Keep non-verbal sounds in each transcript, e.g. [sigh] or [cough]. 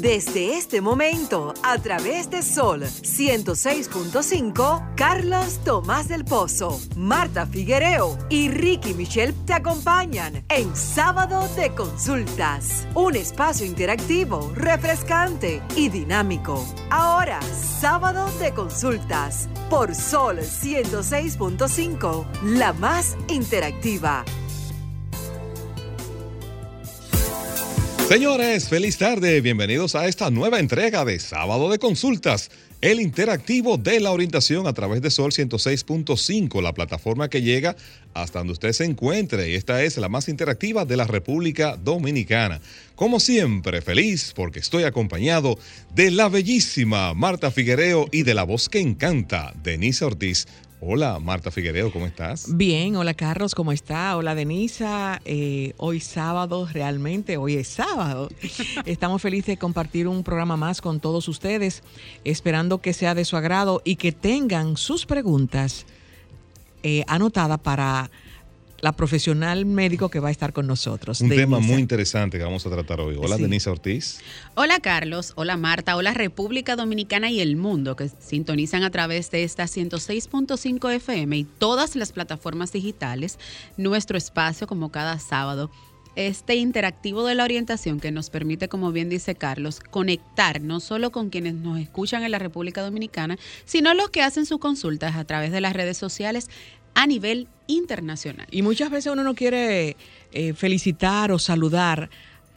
Desde este momento, a través de Sol 106.5, Carlos Tomás del Pozo, Marta Figuereo y Ricky Michelle te acompañan en Sábado de Consultas. Un espacio interactivo, refrescante y dinámico. Ahora, Sábado de Consultas, por Sol 106.5, la más interactiva. Señores, feliz tarde. Bienvenidos a esta nueva entrega de Sábado de Consultas, el interactivo de la orientación a través de Sol 106.5, la plataforma que llega hasta donde usted se encuentre. Y esta es la más interactiva de la República Dominicana. Como siempre, feliz porque estoy acompañado de la bellísima Marta Figuereo y de la voz que encanta, Denise Ortiz. Hola, Marta Figueredo, ¿cómo estás? Bien, hola Carlos, ¿cómo está? Hola Denisa, eh, hoy sábado, realmente, hoy es sábado. [laughs] Estamos felices de compartir un programa más con todos ustedes, esperando que sea de su agrado y que tengan sus preguntas eh, anotadas para la profesional médico que va a estar con nosotros. Un tema muy interesante que vamos a tratar hoy. Hola, Denisa Ortiz. Hola, Carlos. Hola, Marta. Hola, República Dominicana y el mundo que sintonizan a través de esta 106.5 FM y todas las plataformas digitales. Nuestro espacio, como cada sábado, este interactivo de la orientación que nos permite, como bien dice Carlos, conectar no solo con quienes nos escuchan en la República Dominicana, sino los que hacen sus consultas a través de las redes sociales a nivel internacional. Y muchas veces uno no quiere eh, felicitar o saludar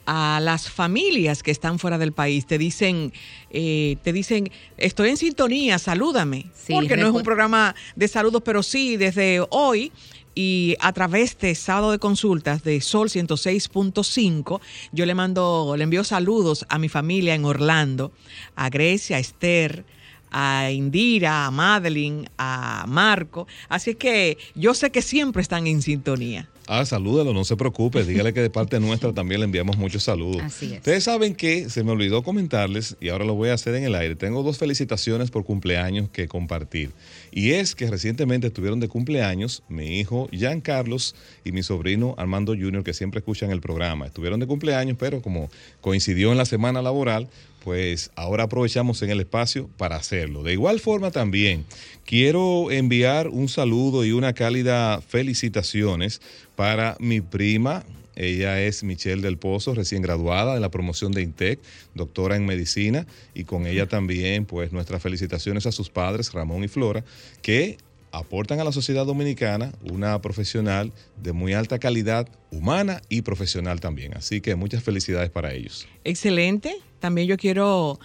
a las familias que están fuera del país. Te dicen, eh, te dicen, estoy en sintonía, salúdame. porque no es un programa de saludos, pero sí, desde hoy y a través de sábado de consultas de Sol 106.5, yo le mando, le envío saludos a mi familia en Orlando, a Grecia, a Esther, a Indira, a Madeline, a Marco. Así que yo sé que siempre están en sintonía. Ah, salúdalo, no se preocupe. Dígale que de parte nuestra también le enviamos muchos saludos. Así es. Ustedes saben que se me olvidó comentarles y ahora lo voy a hacer en el aire. Tengo dos felicitaciones por cumpleaños que compartir. Y es que recientemente estuvieron de cumpleaños mi hijo Jean Carlos y mi sobrino Armando Jr., que siempre escuchan el programa. Estuvieron de cumpleaños, pero como coincidió en la semana laboral, pues ahora aprovechamos en el espacio para hacerlo. De igual forma también quiero enviar un saludo y una cálida felicitaciones para mi prima. Ella es Michelle del Pozo, recién graduada de la promoción de INTEC, doctora en medicina, y con ella también, pues nuestras felicitaciones a sus padres, Ramón y Flora, que aportan a la sociedad dominicana una profesional de muy alta calidad humana y profesional también. Así que muchas felicidades para ellos. Excelente. También yo quiero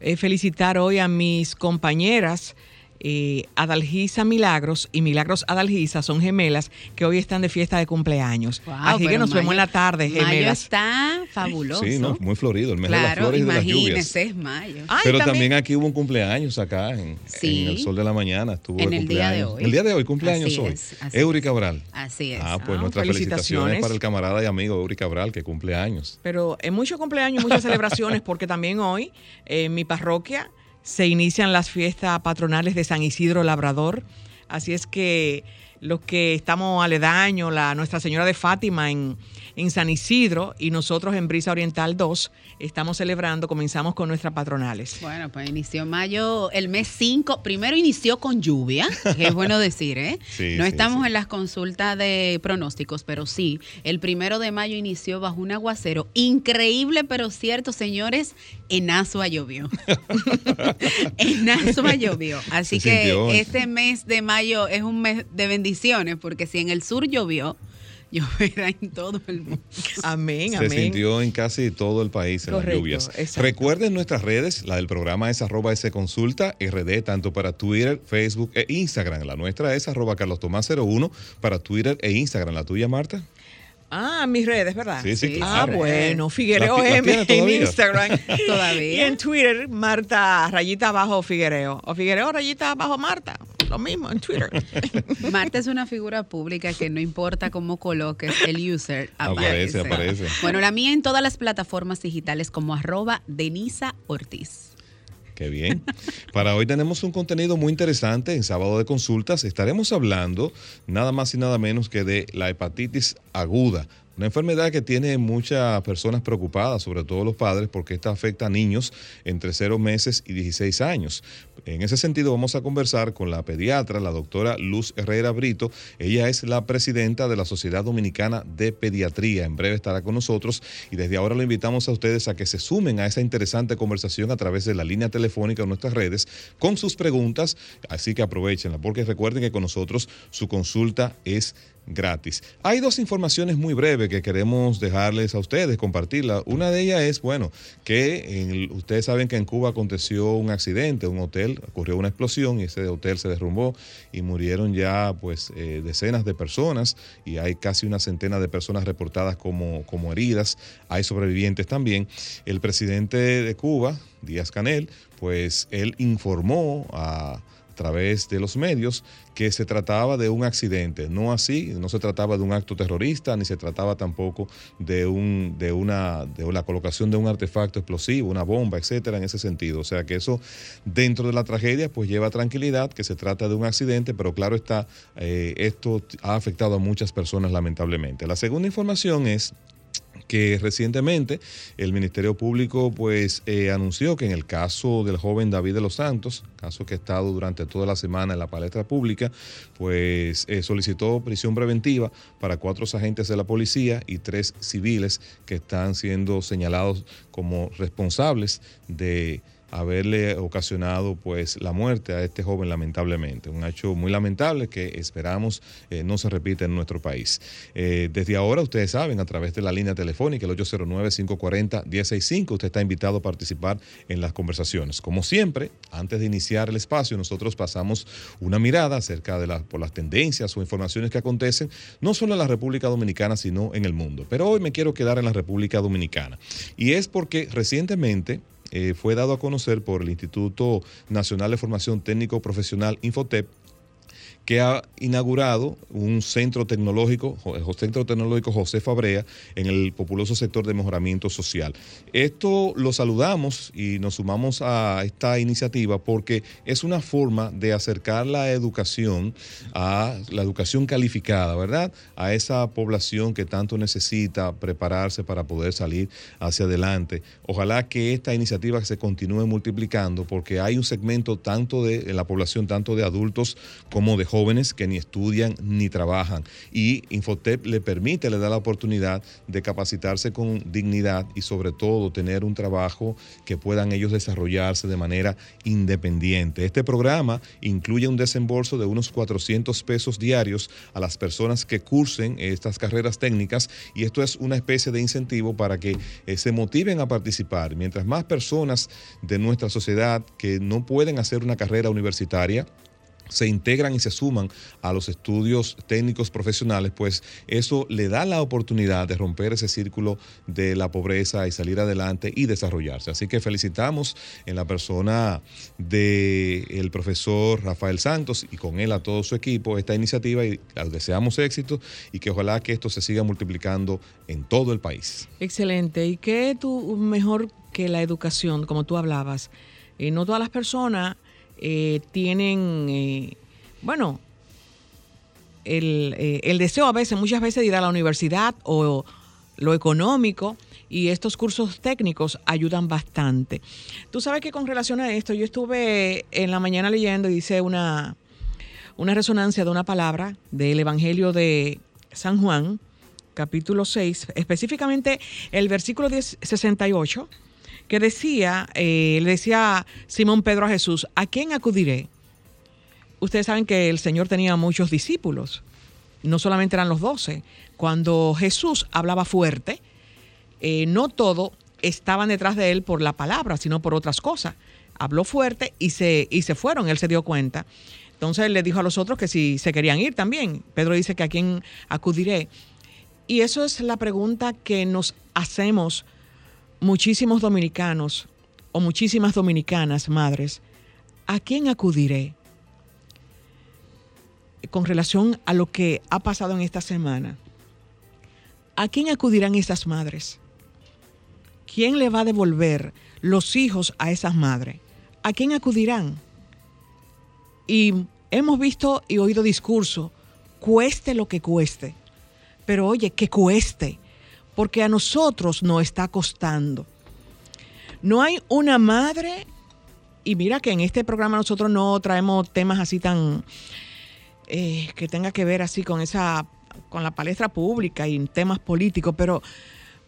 eh, felicitar hoy a mis compañeras eh, Adalgisa Milagros y Milagros Adalgisa son gemelas que hoy están de fiesta de cumpleaños. Así que nos vemos en la tarde, gemelas. Mayo está fabuloso. Sí, muy florido, el mes de las flores y de las lluvias. es mayo. Pero también, aquí hubo un cumpleaños acá en, el sol de la mañana. Estuvo en el, día de hoy. El día de hoy, cumpleaños hoy. Eury Cabral. Así es. Ah, pues ah, nuestras felicitaciones. para el camarada y amigo Eury Cabral que cumple años. Pero en muchos cumpleaños, muchas celebraciones, porque también hoy en mi parroquia se inician las fiestas patronales de San Isidro Labrador. Así es que los que estamos aledaños, la Nuestra Señora de Fátima en, en San Isidro y nosotros en Brisa Oriental 2 estamos celebrando, comenzamos con nuestras patronales. Bueno, pues inició mayo, el mes 5, primero inició con lluvia, que es bueno decir, ¿eh? [laughs] no estamos en las consultas de pronósticos, pero sí, el primero de mayo inició bajo un aguacero increíble, pero cierto, señores, en Azua llovió. [laughs] en Azua llovió. Así que este mes de mayo es un mes de bendiciones, porque si en el sur llovió, [laughs] lloverá en todo el mundo. Amén, Se sintió en casi todo el país en las lluvias. Recuerden nuestras redes, la del programa es arroba consulta RD, tanto para Twitter, Facebook e Instagram. La nuestra es arroba Carlos Tomás 01 para Twitter e Instagram. ¿La tuya, Marta? Ah, mis redes, ¿verdad? Sí, sí, Ah, bueno, Figuereo M en Instagram. [laughs] todavía. Y en Twitter, Marta, rayita abajo Figuereo. O Figuereo, rayita abajo Marta. Lo mismo en Twitter. [laughs] Marta es una figura pública que no importa cómo coloques el user, [laughs] aparece. Aparece, Bueno, la mía en todas las plataformas digitales como arroba Denisa Ortiz. Qué bien. Para hoy tenemos un contenido muy interesante en sábado de consultas. Estaremos hablando nada más y nada menos que de la hepatitis aguda. Una enfermedad que tiene muchas personas preocupadas, sobre todo los padres, porque esta afecta a niños entre 0 meses y 16 años. En ese sentido, vamos a conversar con la pediatra, la doctora Luz Herrera Brito. Ella es la presidenta de la Sociedad Dominicana de Pediatría. En breve estará con nosotros y desde ahora lo invitamos a ustedes a que se sumen a esa interesante conversación a través de la línea telefónica de nuestras redes con sus preguntas. Así que aprovechenla, porque recuerden que con nosotros su consulta es gratis. Hay dos informaciones muy breves que queremos dejarles a ustedes, compartirla. Una de ellas es, bueno, que ustedes saben que en Cuba aconteció un accidente, un hotel, ocurrió una explosión y ese hotel se derrumbó y murieron ya pues eh, decenas de personas y hay casi una centena de personas reportadas como, como heridas. Hay sobrevivientes también. El presidente de Cuba, Díaz Canel, pues él informó a a través de los medios que se trataba de un accidente, no así, no se trataba de un acto terrorista, ni se trataba tampoco de un de una de la colocación de un artefacto explosivo, una bomba, etcétera, en ese sentido. O sea que eso dentro de la tragedia pues lleva tranquilidad, que se trata de un accidente, pero claro está, eh, esto ha afectado a muchas personas lamentablemente. La segunda información es que recientemente el Ministerio Público pues eh, anunció que en el caso del joven David de los Santos, caso que ha estado durante toda la semana en la palestra pública, pues eh, solicitó prisión preventiva para cuatro agentes de la policía y tres civiles que están siendo señalados como responsables de haberle ocasionado pues la muerte a este joven lamentablemente. Un hecho muy lamentable que esperamos eh, no se repita en nuestro país. Eh, desde ahora ustedes saben a través de la línea telefónica el 809-540-165 usted está invitado a participar en las conversaciones. Como siempre, antes de iniciar el espacio nosotros pasamos una mirada acerca de las, por las tendencias o informaciones que acontecen no solo en la República Dominicana sino en el mundo. Pero hoy me quiero quedar en la República Dominicana y es porque recientemente eh, fue dado a conocer por el Instituto Nacional de Formación Técnico Profesional Infotep que ha inaugurado un centro tecnológico, el Centro Tecnológico José Fabrea, en el populoso sector de mejoramiento social. Esto lo saludamos y nos sumamos a esta iniciativa porque es una forma de acercar la educación a la educación calificada, ¿verdad? A esa población que tanto necesita prepararse para poder salir hacia adelante. Ojalá que esta iniciativa se continúe multiplicando porque hay un segmento tanto de la población, tanto de adultos como de jóvenes que ni estudian ni trabajan. Y Infotep le permite, le da la oportunidad de capacitarse con dignidad y sobre todo tener un trabajo que puedan ellos desarrollarse de manera independiente. Este programa incluye un desembolso de unos 400 pesos diarios a las personas que cursen estas carreras técnicas y esto es una especie de incentivo para que eh, se motiven a participar. Mientras más personas de nuestra sociedad que no pueden hacer una carrera universitaria, se integran y se suman a los estudios técnicos profesionales, pues eso le da la oportunidad de romper ese círculo de la pobreza y salir adelante y desarrollarse. Así que felicitamos en la persona del profesor Rafael Santos y con él a todo su equipo esta iniciativa y deseamos éxito y que ojalá que esto se siga multiplicando en todo el país. Excelente. ¿Y qué tú mejor que la educación, como tú hablabas? y eh, no todas las personas eh, tienen, eh, bueno, eh, el, deseo a veces, muchas veces de ir a la universidad o lo económico y estos cursos técnicos ayudan bastante. Tú sabes que con relación a esto, yo estuve en la mañana leyendo y hice una, una resonancia de una palabra del Evangelio de San Juan, capítulo 6, específicamente el versículo 10, 68 que decía, eh, le decía Simón Pedro a Jesús, ¿a quién acudiré? Ustedes saben que el Señor tenía muchos discípulos, no solamente eran los doce. Cuando Jesús hablaba fuerte, eh, no todo estaban detrás de él por la palabra, sino por otras cosas. Habló fuerte y se, y se fueron, él se dio cuenta. Entonces le dijo a los otros que si se querían ir también. Pedro dice que a quién acudiré. Y eso es la pregunta que nos hacemos muchísimos dominicanos o muchísimas dominicanas, madres, ¿a quién acudiré con relación a lo que ha pasado en esta semana? ¿A quién acudirán esas madres? ¿Quién le va a devolver los hijos a esas madres? ¿A quién acudirán? Y hemos visto y oído discurso, cueste lo que cueste, pero oye, que cueste porque a nosotros nos está costando. No hay una madre, y mira que en este programa nosotros no traemos temas así tan eh, que tenga que ver así con esa, con la palestra pública y temas políticos, pero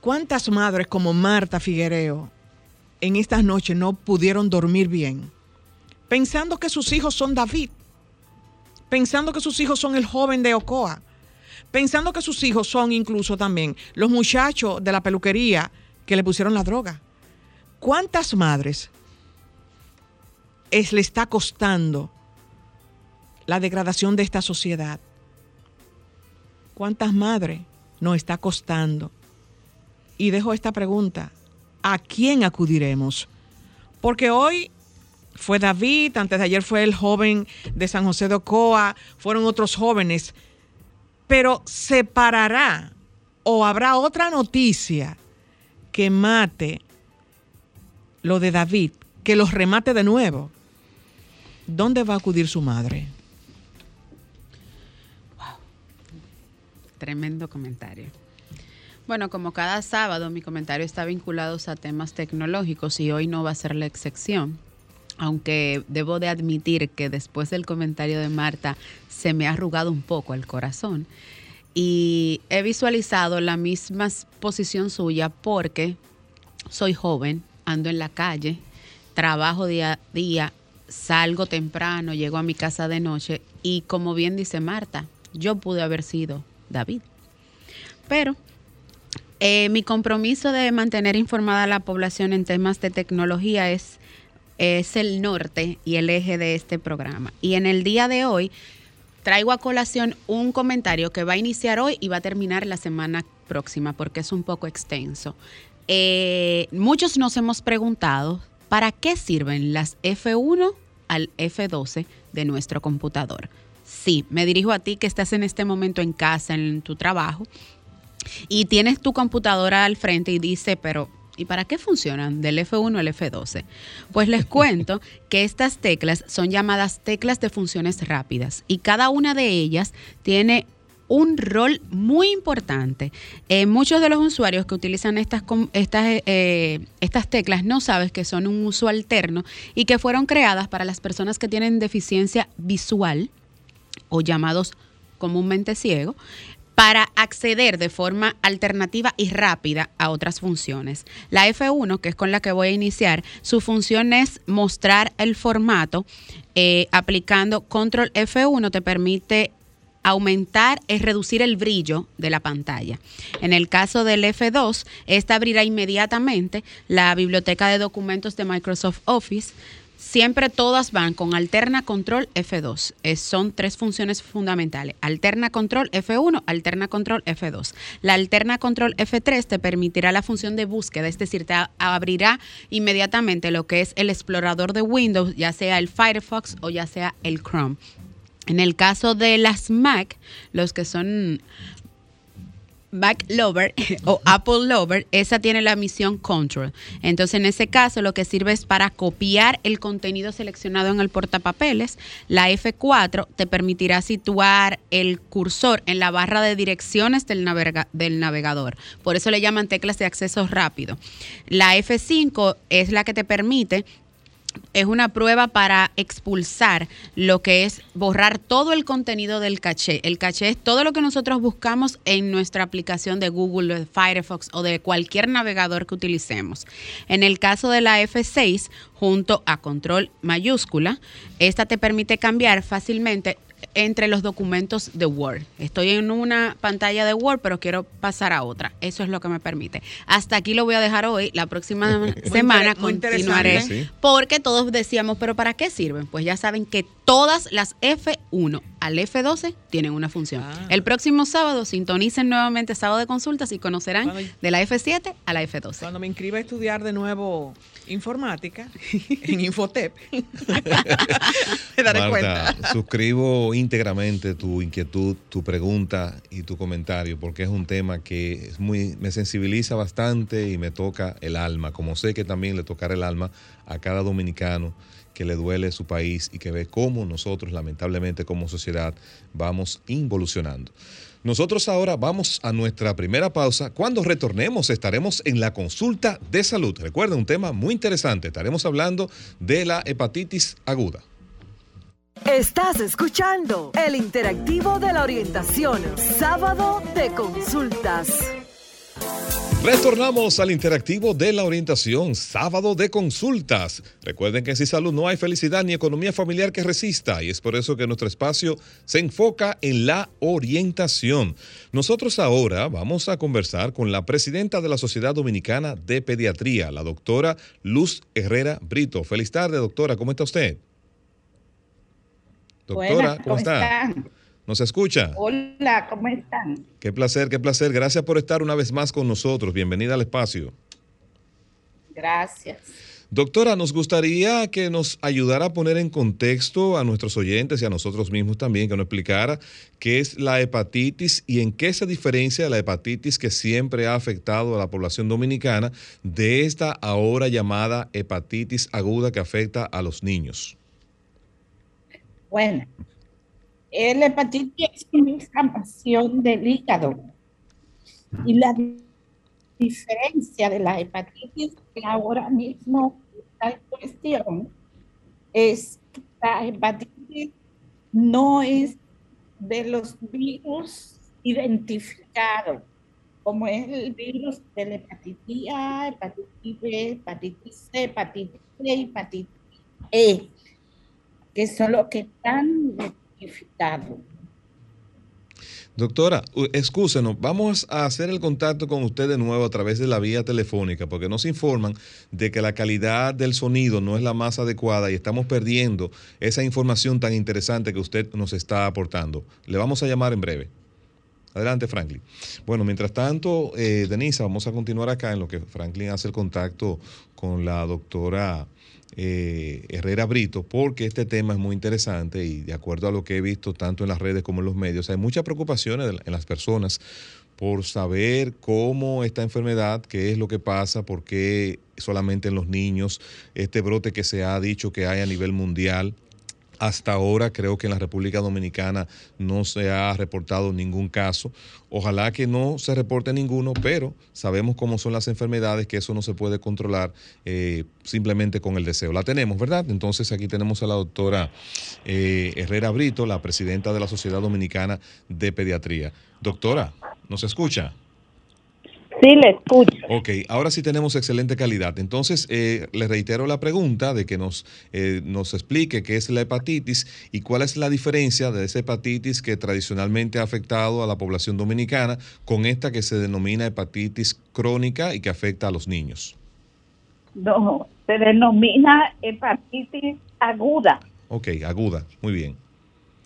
¿cuántas madres como Marta Figuereo en estas noches no pudieron dormir bien? Pensando que sus hijos son David, pensando que sus hijos son el joven de Ocoa, pensando que sus hijos son incluso también los muchachos de la peluquería que le pusieron la droga. ¿Cuántas madres es, le está costando la degradación de esta sociedad? ¿Cuántas madres nos está costando? Y dejo esta pregunta, ¿a quién acudiremos? Porque hoy fue David, antes de ayer fue el joven de San José de Ocoa, fueron otros jóvenes pero se parará o habrá otra noticia que mate lo de David, que los remate de nuevo. ¿Dónde va a acudir su madre? Wow. Tremendo comentario. Bueno, como cada sábado mi comentario está vinculado a temas tecnológicos y hoy no va a ser la excepción aunque debo de admitir que después del comentario de Marta se me ha arrugado un poco el corazón. Y he visualizado la misma posición suya porque soy joven, ando en la calle, trabajo día a día, salgo temprano, llego a mi casa de noche y como bien dice Marta, yo pude haber sido David. Pero eh, mi compromiso de mantener informada a la población en temas de tecnología es es el norte y el eje de este programa. Y en el día de hoy traigo a colación un comentario que va a iniciar hoy y va a terminar la semana próxima porque es un poco extenso. Eh, muchos nos hemos preguntado para qué sirven las F1 al F12 de nuestro computador. Sí, me dirijo a ti que estás en este momento en casa, en tu trabajo, y tienes tu computadora al frente y dice, pero ¿Y para qué funcionan del F1 al F12? Pues les cuento [laughs] que estas teclas son llamadas teclas de funciones rápidas y cada una de ellas tiene un rol muy importante. Eh, muchos de los usuarios que utilizan estas, estas, eh, estas teclas no saben que son un uso alterno y que fueron creadas para las personas que tienen deficiencia visual o llamados comúnmente ciego para acceder de forma alternativa y rápida a otras funciones. La F1, que es con la que voy a iniciar, su función es mostrar el formato. Eh, aplicando control F1 te permite aumentar es reducir el brillo de la pantalla. En el caso del F2, esta abrirá inmediatamente la biblioteca de documentos de Microsoft Office Siempre todas van con alterna control F2. son tres funciones fundamentales. Alterna control F1, alterna control F2. La alterna control F3 te permitirá la función de búsqueda, es decir, te abrirá inmediatamente lo que es el explorador de Windows, ya sea el Firefox o ya sea el Chrome. En el caso de las Mac, los que son Mac Lover [laughs] o Apple Lover, esa tiene la misión Control. Entonces, en ese caso, lo que sirve es para copiar el contenido seleccionado en el portapapeles. La F4 te permitirá situar el cursor en la barra de direcciones del, del navegador. Por eso le llaman teclas de acceso rápido. La F5 es la que te permite es una prueba para expulsar lo que es borrar todo el contenido del caché. El caché es todo lo que nosotros buscamos en nuestra aplicación de Google, de Firefox o de cualquier navegador que utilicemos. En el caso de la F6, junto a control mayúscula, esta te permite cambiar fácilmente entre los documentos de Word. Estoy en una pantalla de Word, pero quiero pasar a otra. Eso es lo que me permite. Hasta aquí lo voy a dejar hoy. La próxima semana continuaré. Porque todos decíamos, pero ¿para qué sirven? Pues ya saben que todas las F1 al F12 tienen una función. Ah. El próximo sábado sintonicen nuevamente sábado de consultas y conocerán de la F7 a la F12. Cuando me inscriba a estudiar de nuevo informática en Infotep, [laughs] me daré cuenta. Suscribo íntegramente tu inquietud, tu pregunta y tu comentario, porque es un tema que es muy, me sensibiliza bastante y me toca el alma, como sé que también le tocará el alma a cada dominicano que le duele su país y que ve cómo nosotros, lamentablemente, como sociedad, vamos involucionando. Nosotros ahora vamos a nuestra primera pausa. Cuando retornemos estaremos en la consulta de salud. Recuerda un tema muy interesante. Estaremos hablando de la hepatitis aguda. Estás escuchando el interactivo de la orientación, sábado de consultas. Retornamos al interactivo de la orientación, sábado de consultas. Recuerden que sin salud no hay felicidad ni economía familiar que resista y es por eso que nuestro espacio se enfoca en la orientación. Nosotros ahora vamos a conversar con la presidenta de la Sociedad Dominicana de Pediatría, la doctora Luz Herrera Brito. Feliz tarde, doctora, ¿cómo está usted? Doctora, ¿cómo, está? ¿Nos escucha? Hola, ¿cómo están? Qué placer, qué placer. Gracias por estar una vez más con nosotros. Bienvenida al espacio. Gracias. Doctora, nos gustaría que nos ayudara a poner en contexto a nuestros oyentes y a nosotros mismos también, que nos explicara qué es la hepatitis y en qué se diferencia la hepatitis que siempre ha afectado a la población dominicana de esta ahora llamada hepatitis aguda que afecta a los niños. Bueno, el hepatitis es una inflamación del hígado. Y la diferencia de la hepatitis que ahora mismo está en cuestión es que la hepatitis no es de los virus identificados, como es el virus de la hepatitis A, hepatitis B, hepatitis C, hepatitis C, hepatitis E, que son los que están Doctora, excúsenos, vamos a hacer el contacto con usted de nuevo a través de la vía telefónica, porque nos informan de que la calidad del sonido no es la más adecuada y estamos perdiendo esa información tan interesante que usted nos está aportando. Le vamos a llamar en breve. Adelante, Franklin. Bueno, mientras tanto, eh, Denisa, vamos a continuar acá en lo que Franklin hace el contacto con la doctora eh, Herrera Brito, porque este tema es muy interesante y de acuerdo a lo que he visto tanto en las redes como en los medios, hay muchas preocupaciones en las personas por saber cómo esta enfermedad, qué es lo que pasa, por qué solamente en los niños, este brote que se ha dicho que hay a nivel mundial, hasta ahora creo que en la República Dominicana no se ha reportado ningún caso. Ojalá que no se reporte ninguno, pero sabemos cómo son las enfermedades, que eso no se puede controlar eh, simplemente con el deseo. La tenemos, ¿verdad? Entonces aquí tenemos a la doctora eh, Herrera Brito, la presidenta de la Sociedad Dominicana de Pediatría. Doctora, ¿nos escucha? Sí, le escucho. Ok, ahora sí tenemos excelente calidad. Entonces, eh, le reitero la pregunta de que nos, eh, nos explique qué es la hepatitis y cuál es la diferencia de esa hepatitis que tradicionalmente ha afectado a la población dominicana con esta que se denomina hepatitis crónica y que afecta a los niños. No, se denomina hepatitis aguda. Ok, aguda, muy bien.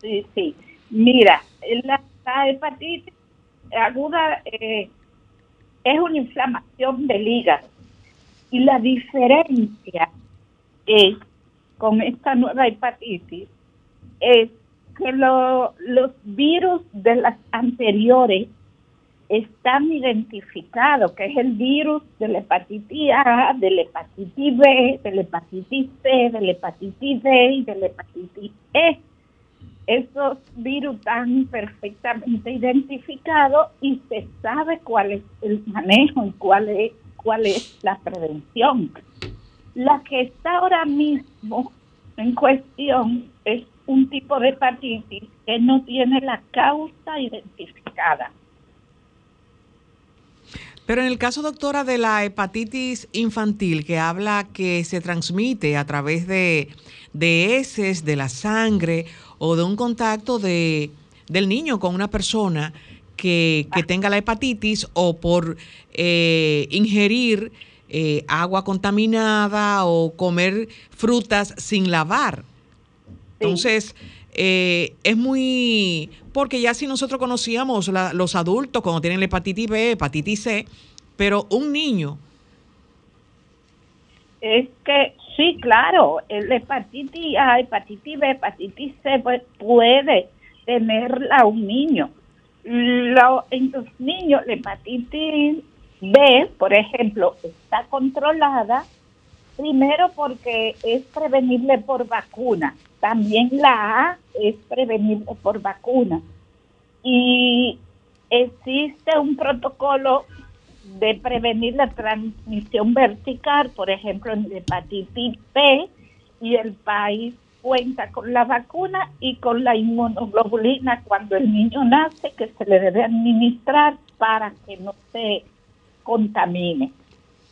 Sí, sí. Mira, la, hepatitis aguda... Eh, es una inflamación del hígado. Y la diferencia con esta nueva hepatitis es que los virus de las anteriores están identificados, que es el virus de la hepatitis A, de la hepatitis B, de la hepatitis C, de la hepatitis D y de la hepatitis E esos virus están perfectamente identificados y se sabe cuál es el manejo y cuál es, cuál es la prevención. La que está ahora mismo en cuestión es un tipo de hepatitis que no tiene la causa identificada. Pero en el caso, doctora, de la hepatitis infantil, que habla que se transmite a través de, de heces, de la sangre o de un contacto de, del niño con una persona que, tenga la hepatitis o por eh, ingerir eh, agua contaminada o comer frutas sin lavar. Entonces, eh, es muy... Porque ya si nosotros conocíamos los adultos cuando tienen la hepatitis B, hepatitis C, pero un niño... Es que Sí, claro, el hepatitis A, hepatitis B, hepatitis C pues, puede tenerla un niño. Lo, en los niños, la hepatitis B, por ejemplo, está controlada Primero porque es prevenible por vacuna. También la A es prevenible por vacuna. Y existe un protocolo de prevenir la transmisión vertical, por ejemplo, en hepatitis B, y el país cuenta con la vacuna y con la inmunoglobulina cuando el niño nace que se le debe administrar para que no se contamine.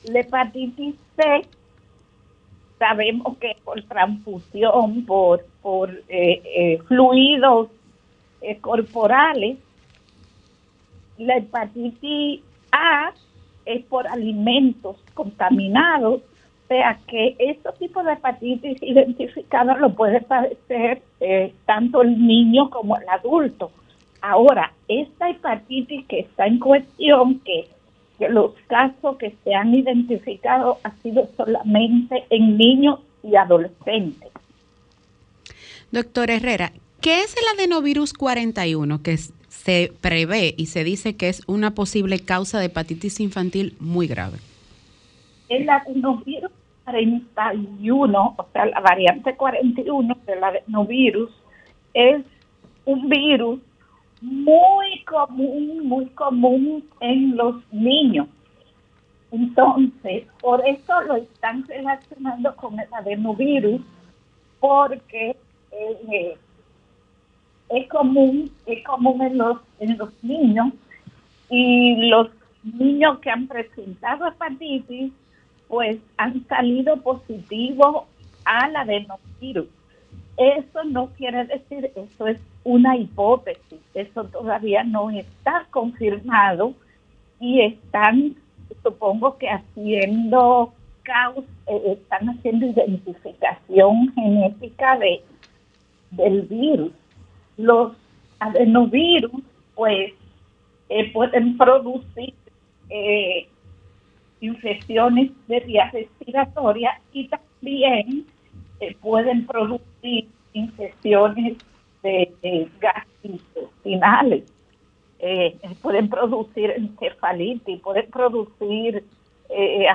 La hepatitis C sabemos que por transfusión, por, por eh, eh, fluidos eh, corporales, la hepatitis A es por alimentos contaminados, o sea que estos tipos de hepatitis identificados lo puede padecer tanto el niño como el adulto. Ahora, esta hepatitis que está en cuestión, que los casos que se han identificado han sido solamente en niños y adolescentes. Doctor Herrera, ¿qué es el adenovirus 41 que se prevé y se dice que es una posible causa de hepatitis infantil muy grave? El adenovirus 41, o sea, la variante 41 del adenovirus, es un virus muy común, muy común en los niños. Entonces, por eso lo están relacionando con el adenovirus, porque eh, es común, es común en los, en los niños y los niños que han presentado hepatitis, pues han salido positivos al adenovirus. Eso no quiere decir, eso es una hipótesis, eso todavía no está confirmado y están, supongo que haciendo caos, eh, están haciendo identificación genética de del virus. Los adenovirus, pues, eh, pueden producir eh, infecciones de vías respiratorias y también pueden producir infecciones de, gastrointestinales. Eh, pueden producir encefalitis, pueden producir eh,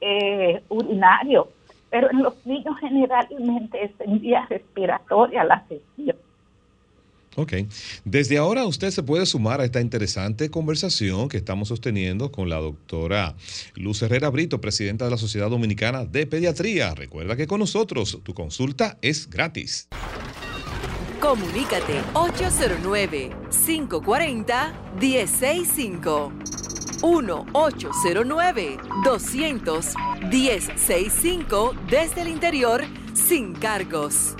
eh, urinario, pero en los niños generalmente es en vía respiratoria la afección. Ok. Desde ahora usted se puede sumar a esta interesante conversación que estamos sosteniendo con la doctora Luz Herrera Brito, presidenta de la Sociedad Dominicana de Pediatría. Recuerda que con nosotros tu consulta es gratis. Comunícate 809-540-1065. 1-809-200-1065 desde el interior sin cargos.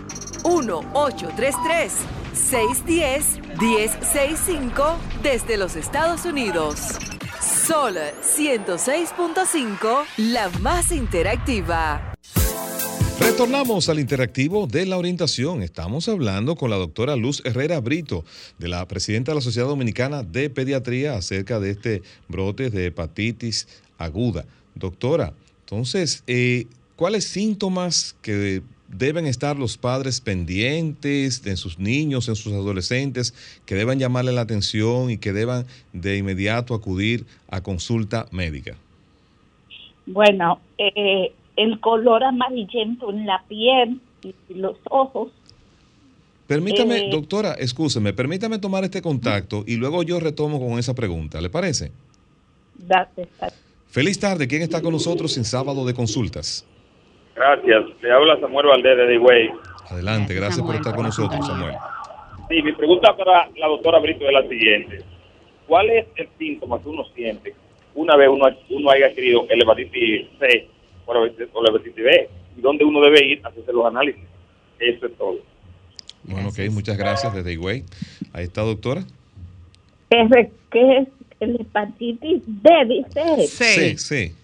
1-833-610-1065 desde los Estados Unidos. Sol 106.5, la más interactiva. Retornamos al interactivo de la orientación. Estamos hablando con la doctora Luz Herrera Brito, de la presidenta de la Sociedad Dominicana de Pediatría, acerca de este brote de hepatitis aguda. Doctora, entonces, eh, ¿cuáles síntomas que deben estar los padres pendientes en sus niños, en sus adolescentes, que deban llamarle la atención y que deban de inmediato acudir a consulta médica? Bueno, eh, el color amarillento en la piel y los ojos. Permítame, eh, doctora, escúcheme, permítame tomar este contacto y luego yo retomo con esa pregunta, ¿le parece? Date, Feliz tarde, ¿quién está con nosotros en sábado de consultas? Gracias, le habla Samuel Valdés de Higüey. Adelante, gracias por estar con nosotros, Samuel. Sí, mi pregunta para la doctora Brito es la siguiente. ¿Cuál es el síntoma que uno siente una vez uno, uno haya adquirido el hepatitis C o la hepatitis B y dónde uno debe ir a hacerse los análisis. Eso es todo. Bueno, ok, muchas gracias desde Higüey. Ahí está, doctora. ¿Qué es el hepatitis D, dice? Sí, sí.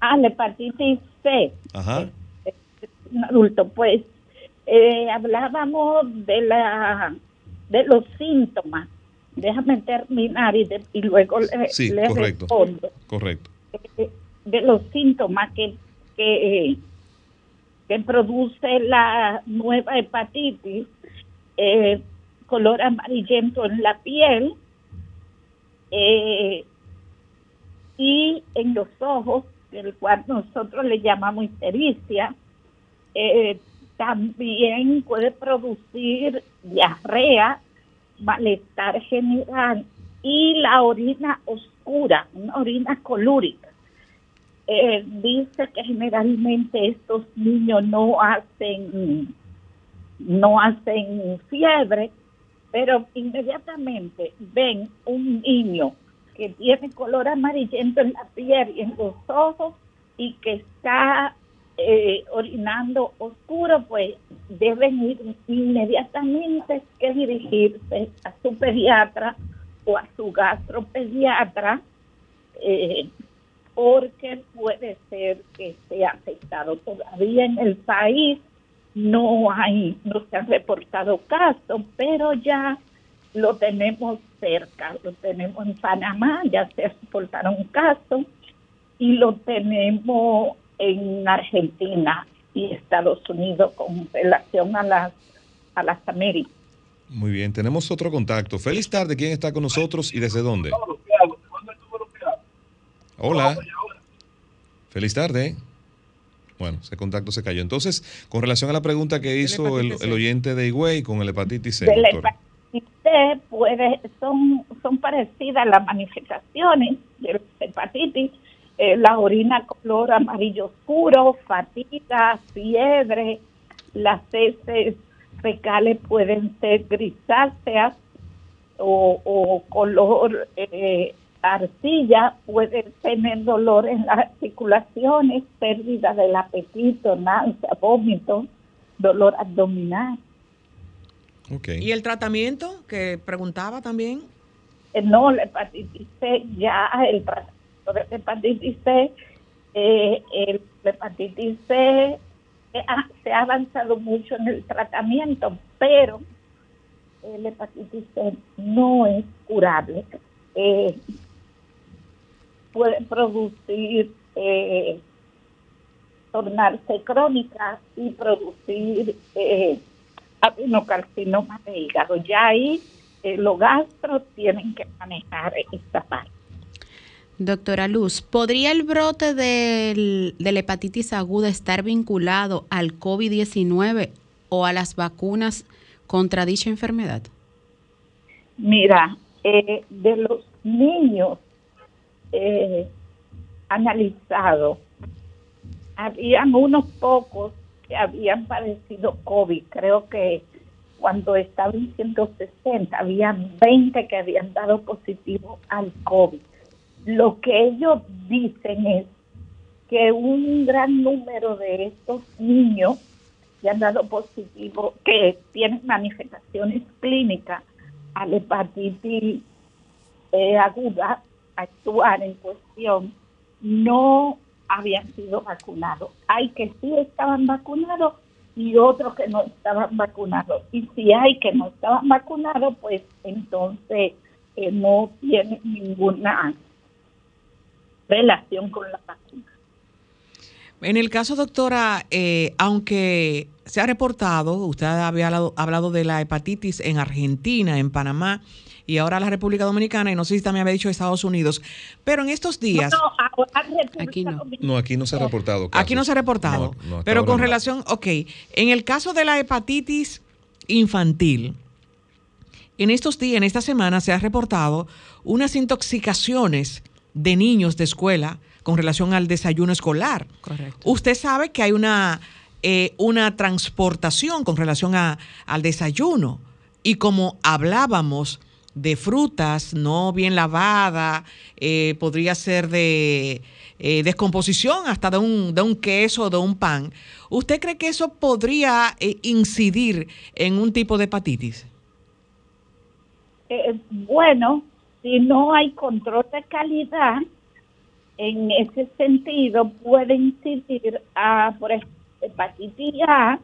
Ah, la hepatitis Ajá. Un adulto, pues eh, hablábamos de la de los síntomas. Déjame terminar y, y luego le, sí, correcto, Correcto. Eh, de los síntomas que, que, produce la nueva hepatitis, eh, color amarillento en la piel eh, y en los ojos el cual nosotros le llamamos ictericia, eh, también puede producir diarrea, malestar general y la orina oscura, una orina colúrica. Eh, dice que generalmente estos niños no hacen no hacen fiebre, pero inmediatamente ven un niño que tiene color amarillento en la piel y en los ojos y que está eh, orinando oscuro, pues deben ir inmediatamente que dirigirse a su pediatra o a su gastropediatra eh, porque puede ser que esté afectado. Todavía en el país no hay, no se han reportado casos, pero ya lo tenemos cerca, lo tenemos en Panamá, ya se reportaron casos y lo tenemos en Argentina y Estados Unidos con relación a las a las Américas. Muy bien, tenemos otro contacto. Feliz tarde, ¿quién está con nosotros y desde dónde? Hola. Feliz tarde. Bueno, ese contacto se cayó. Entonces, con relación a la pregunta que hizo el, oyente de Higüey con el hepatitis C. El C puede, son, son parecidas las manifestaciones de hepatitis, eh, la orina color amarillo oscuro, fatiga, fiebre, las heces fecales pueden ser grisáceas o, o color eh, arcilla, puede tener dolor en las articulaciones, pérdida del apetito, náusea, vómito, dolor abdominal. ¿Y el tratamiento que preguntaba también? Eh, no, la hepatitis C, ya el tratamiento de hepatitis C, eh, el hepatitis C eh, se ha avanzado mucho en el tratamiento, pero el hepatitis C no es curable. Eh, puede producir, eh, tornarse crónica y producir eh, adenocarcinoma de hígado. Ya ahí eh, los gastros tienen que manejar esta parte. Doctora Luz, ¿podría el brote del, de la hepatitis aguda estar vinculado al COVID-19 o a las vacunas contra dicha enfermedad? Mira, eh, de los niños eh, analizado, habían unos pocos que habían padecido COVID. Creo que cuando estaba en 160, habían 20 que habían dado positivo al COVID. Lo que ellos dicen es que un gran número de estos niños que han dado positivo, que tienen manifestaciones clínicas al hepatitis eh, aguda, actuar en cuestión no habían sido vacunados. Hay que sí estaban vacunados y otros que no estaban vacunados. Y si hay que no estaban vacunados, pues entonces eh, no tiene ninguna relación con la vacuna. En el caso, doctora, eh, aunque se ha reportado, usted había hablado de la hepatitis en Argentina, en Panamá, y ahora la República Dominicana, y no sé si también había dicho Estados Unidos, pero en estos días... No, aquí no. no. aquí no se ha reportado. Aquí no se ha reportado. pero con relación, ok, en el caso de la hepatitis infantil, en estos días, en esta semana, se ha reportado unas intoxicaciones de niños de escuela con relación al desayuno escolar. Correcto. Usted sabe que hay una, eh, una transportación con relación a, al desayuno. Y como hablábamos de frutas no bien lavada, eh, podría ser de eh, descomposición hasta de un, de un queso o de un pan. ¿Usted cree que eso podría eh, incidir en un tipo de hepatitis? bueno, si no hay control de calidad, en ese sentido puede incidir a, por ejemplo, hepatitis A,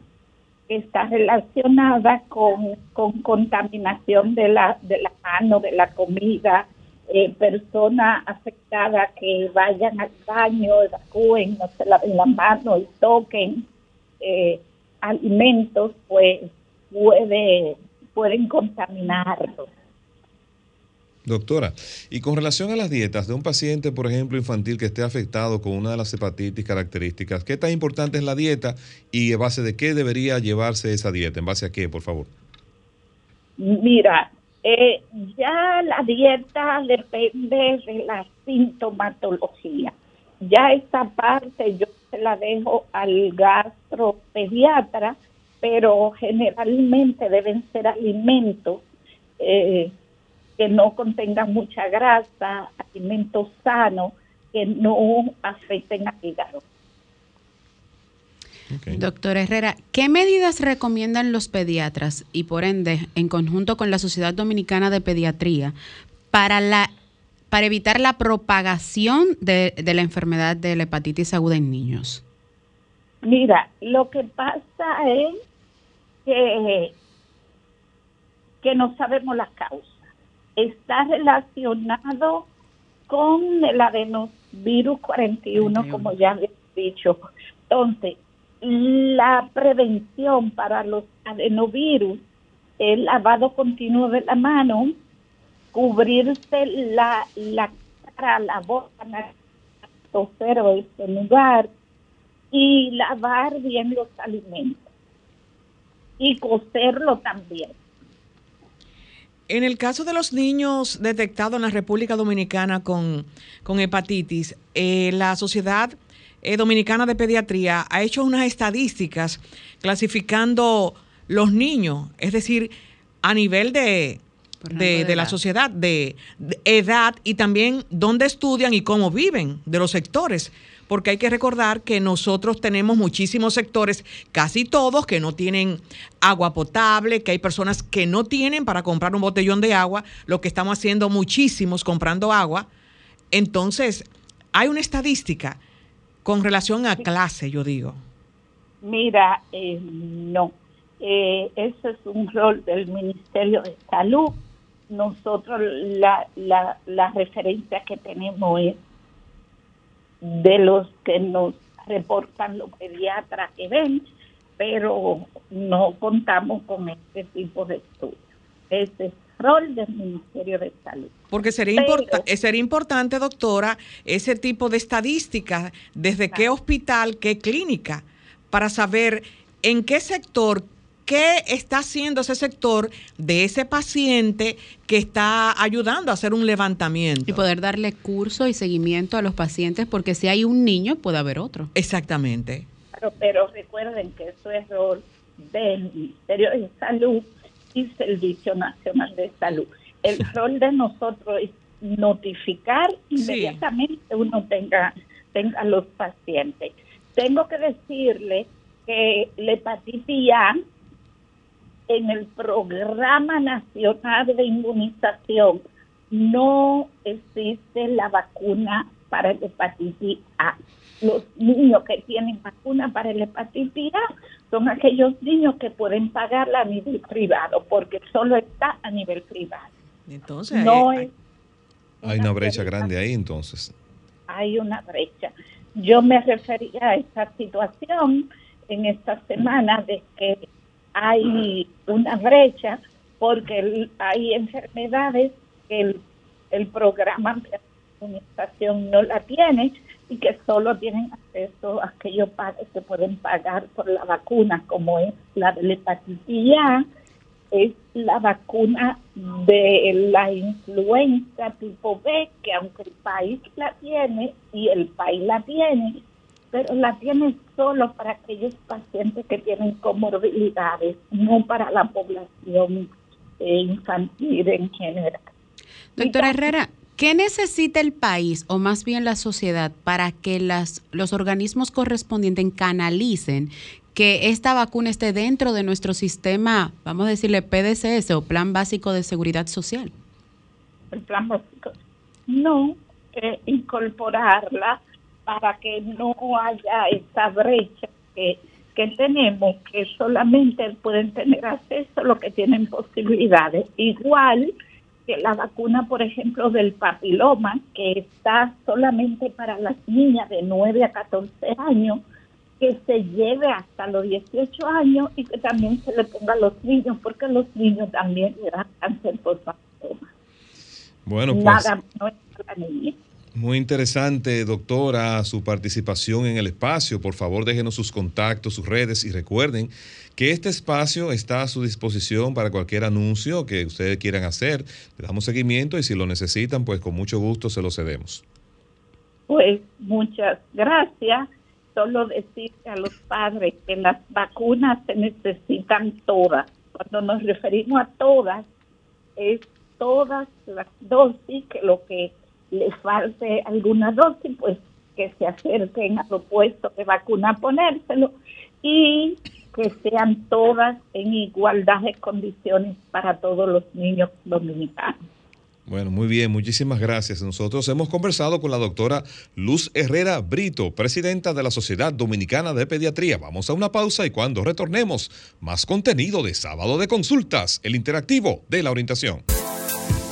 está relacionada con, contaminación de la, de la mano, de la comida, eh, personas afectadas que vayan al baño, evacúen, no se laven la mano y toquen eh, alimentos, pues puede, pueden contaminarlos. Doctora, y con relación a las dietas de un paciente, por ejemplo, infantil que esté afectado con una de las hepatitis características, ¿qué tan importante es la dieta y a base de qué debería llevarse esa dieta? ¿En base a qué, por favor? Mira, eh, ya la dieta depende de la sintomatología. Ya esta parte yo se la dejo al gastropediatra, pero generalmente deben ser alimentos eh, que no contengan mucha grasa, alimentos sanos que no afecten al hígado. Doctor Herrera, ¿qué medidas recomiendan los pediatras y por ende en conjunto con la Sociedad Dominicana de Pediatría para la para evitar la propagación de, de la enfermedad de la hepatitis aguda en niños? Mira, lo que pasa es que, que no sabemos la causa. Está relacionado con el adenovirus 41, como ya he dicho. Entonces, la prevención para los adenovirus, el lavado continuo de la mano, cubrirse la, la cara, la boca, toser o lugar y lavar bien los alimentos y cocerlo también. En el caso de los niños detectados en la República Dominicana con, con hepatitis, eh, la Sociedad eh, Dominicana de Pediatría ha hecho unas estadísticas clasificando los niños, es decir, a nivel de, de, la sociedad, de, edad y también dónde estudian y cómo viven, de los sectores. Porque hay que recordar que nosotros tenemos muchísimos sectores, casi todos, que no tienen agua potable, que hay personas que no tienen para comprar un botellón de agua, lo que estamos haciendo muchísimos comprando agua. Entonces, hay una estadística con relación a clase, yo digo. Mira, eh, no. Eh, ese es un rol del Ministerio de Salud. Nosotros la, la, la referencia que tenemos es de los que nos reportan los pediatras que ven, pero no contamos con este tipo de estudios. Ese es rol del Ministerio de Salud. Porque sería, sería importante, doctora, ese tipo de estadísticas, desde qué hospital, qué clínica, para saber en qué sector, qué está haciendo ese sector de ese paciente que está ayudando a hacer un levantamiento. Y poder darle curso y seguimiento a los pacientes, porque si hay un niño, puede haber otro. Exactamente. Pero, pero recuerden que eso es rol del Ministerio de Salud y Servicio Nacional de Salud. El rol de nosotros es notificar inmediatamente uno tenga, tenga los pacientes. Tengo que decirle que la hepatitis A en el programa nacional de inmunización no existe la vacuna para el hepatitis A. Los niños que tienen vacuna para el hepatitis A son aquellos niños que pueden pagarla a nivel privado, porque solo está a nivel privado. Entonces, no hay, hay una brecha grande ahí entonces. Hay una brecha. Yo me refería a esta situación en esta semana de que hay una brecha porque hay enfermedades que el, programa de administración no la tiene y que solo tienen acceso a aquellos padres que pueden pagar por la vacuna, como es la de la hepatitis A, es la vacuna de la influenza tipo B, que aunque el país la tiene y el país la tiene, pero la tiene solo para aquellos pacientes que tienen comorbilidades, no para la población infantil en general. Doctora Herrera, ¿Qué necesita el país o más bien la sociedad para que las, los organismos correspondientes canalicen que esta vacuna esté dentro de nuestro sistema, vamos a decirle PDCS o Plan Básico de Seguridad Social? El Plan Básico. No, eh, incorporarla para que no haya esta brecha que, que tenemos, que solamente pueden tener acceso a lo que tienen posibilidades. Igual que la vacuna, por ejemplo, del papiloma, que está solamente para las niñas de 9 a 14 años, que se lleve hasta los 18 años y que también se le ponga a los niños, porque los niños también le dan cáncer por papiloma. Bueno, pues, nada no es para niña. Muy interesante, doctora, su participación en el espacio. Por favor, déjenos sus contactos, sus redes y recuerden que este espacio está a su disposición para cualquier anuncio que ustedes quieran hacer. Le damos seguimiento y si lo necesitan, pues con mucho gusto se lo cedemos. Pues muchas gracias. Solo decir a los padres que las vacunas se necesitan todas. Cuando nos referimos a todas, es todas las dosis, que lo que les falte alguna dosis, pues que se acerquen a los puestos de vacuna a ponérselo y que sean todas en igualdad de condiciones para todos los niños dominicanos. Bueno, muy bien, muchísimas gracias. Nosotros hemos conversado con la doctora Luz Herrera Brito, presidenta de la Sociedad Dominicana de Pediatría. Vamos a una pausa y cuando retornemos, más contenido de sábado de consultas, el interactivo de la orientación.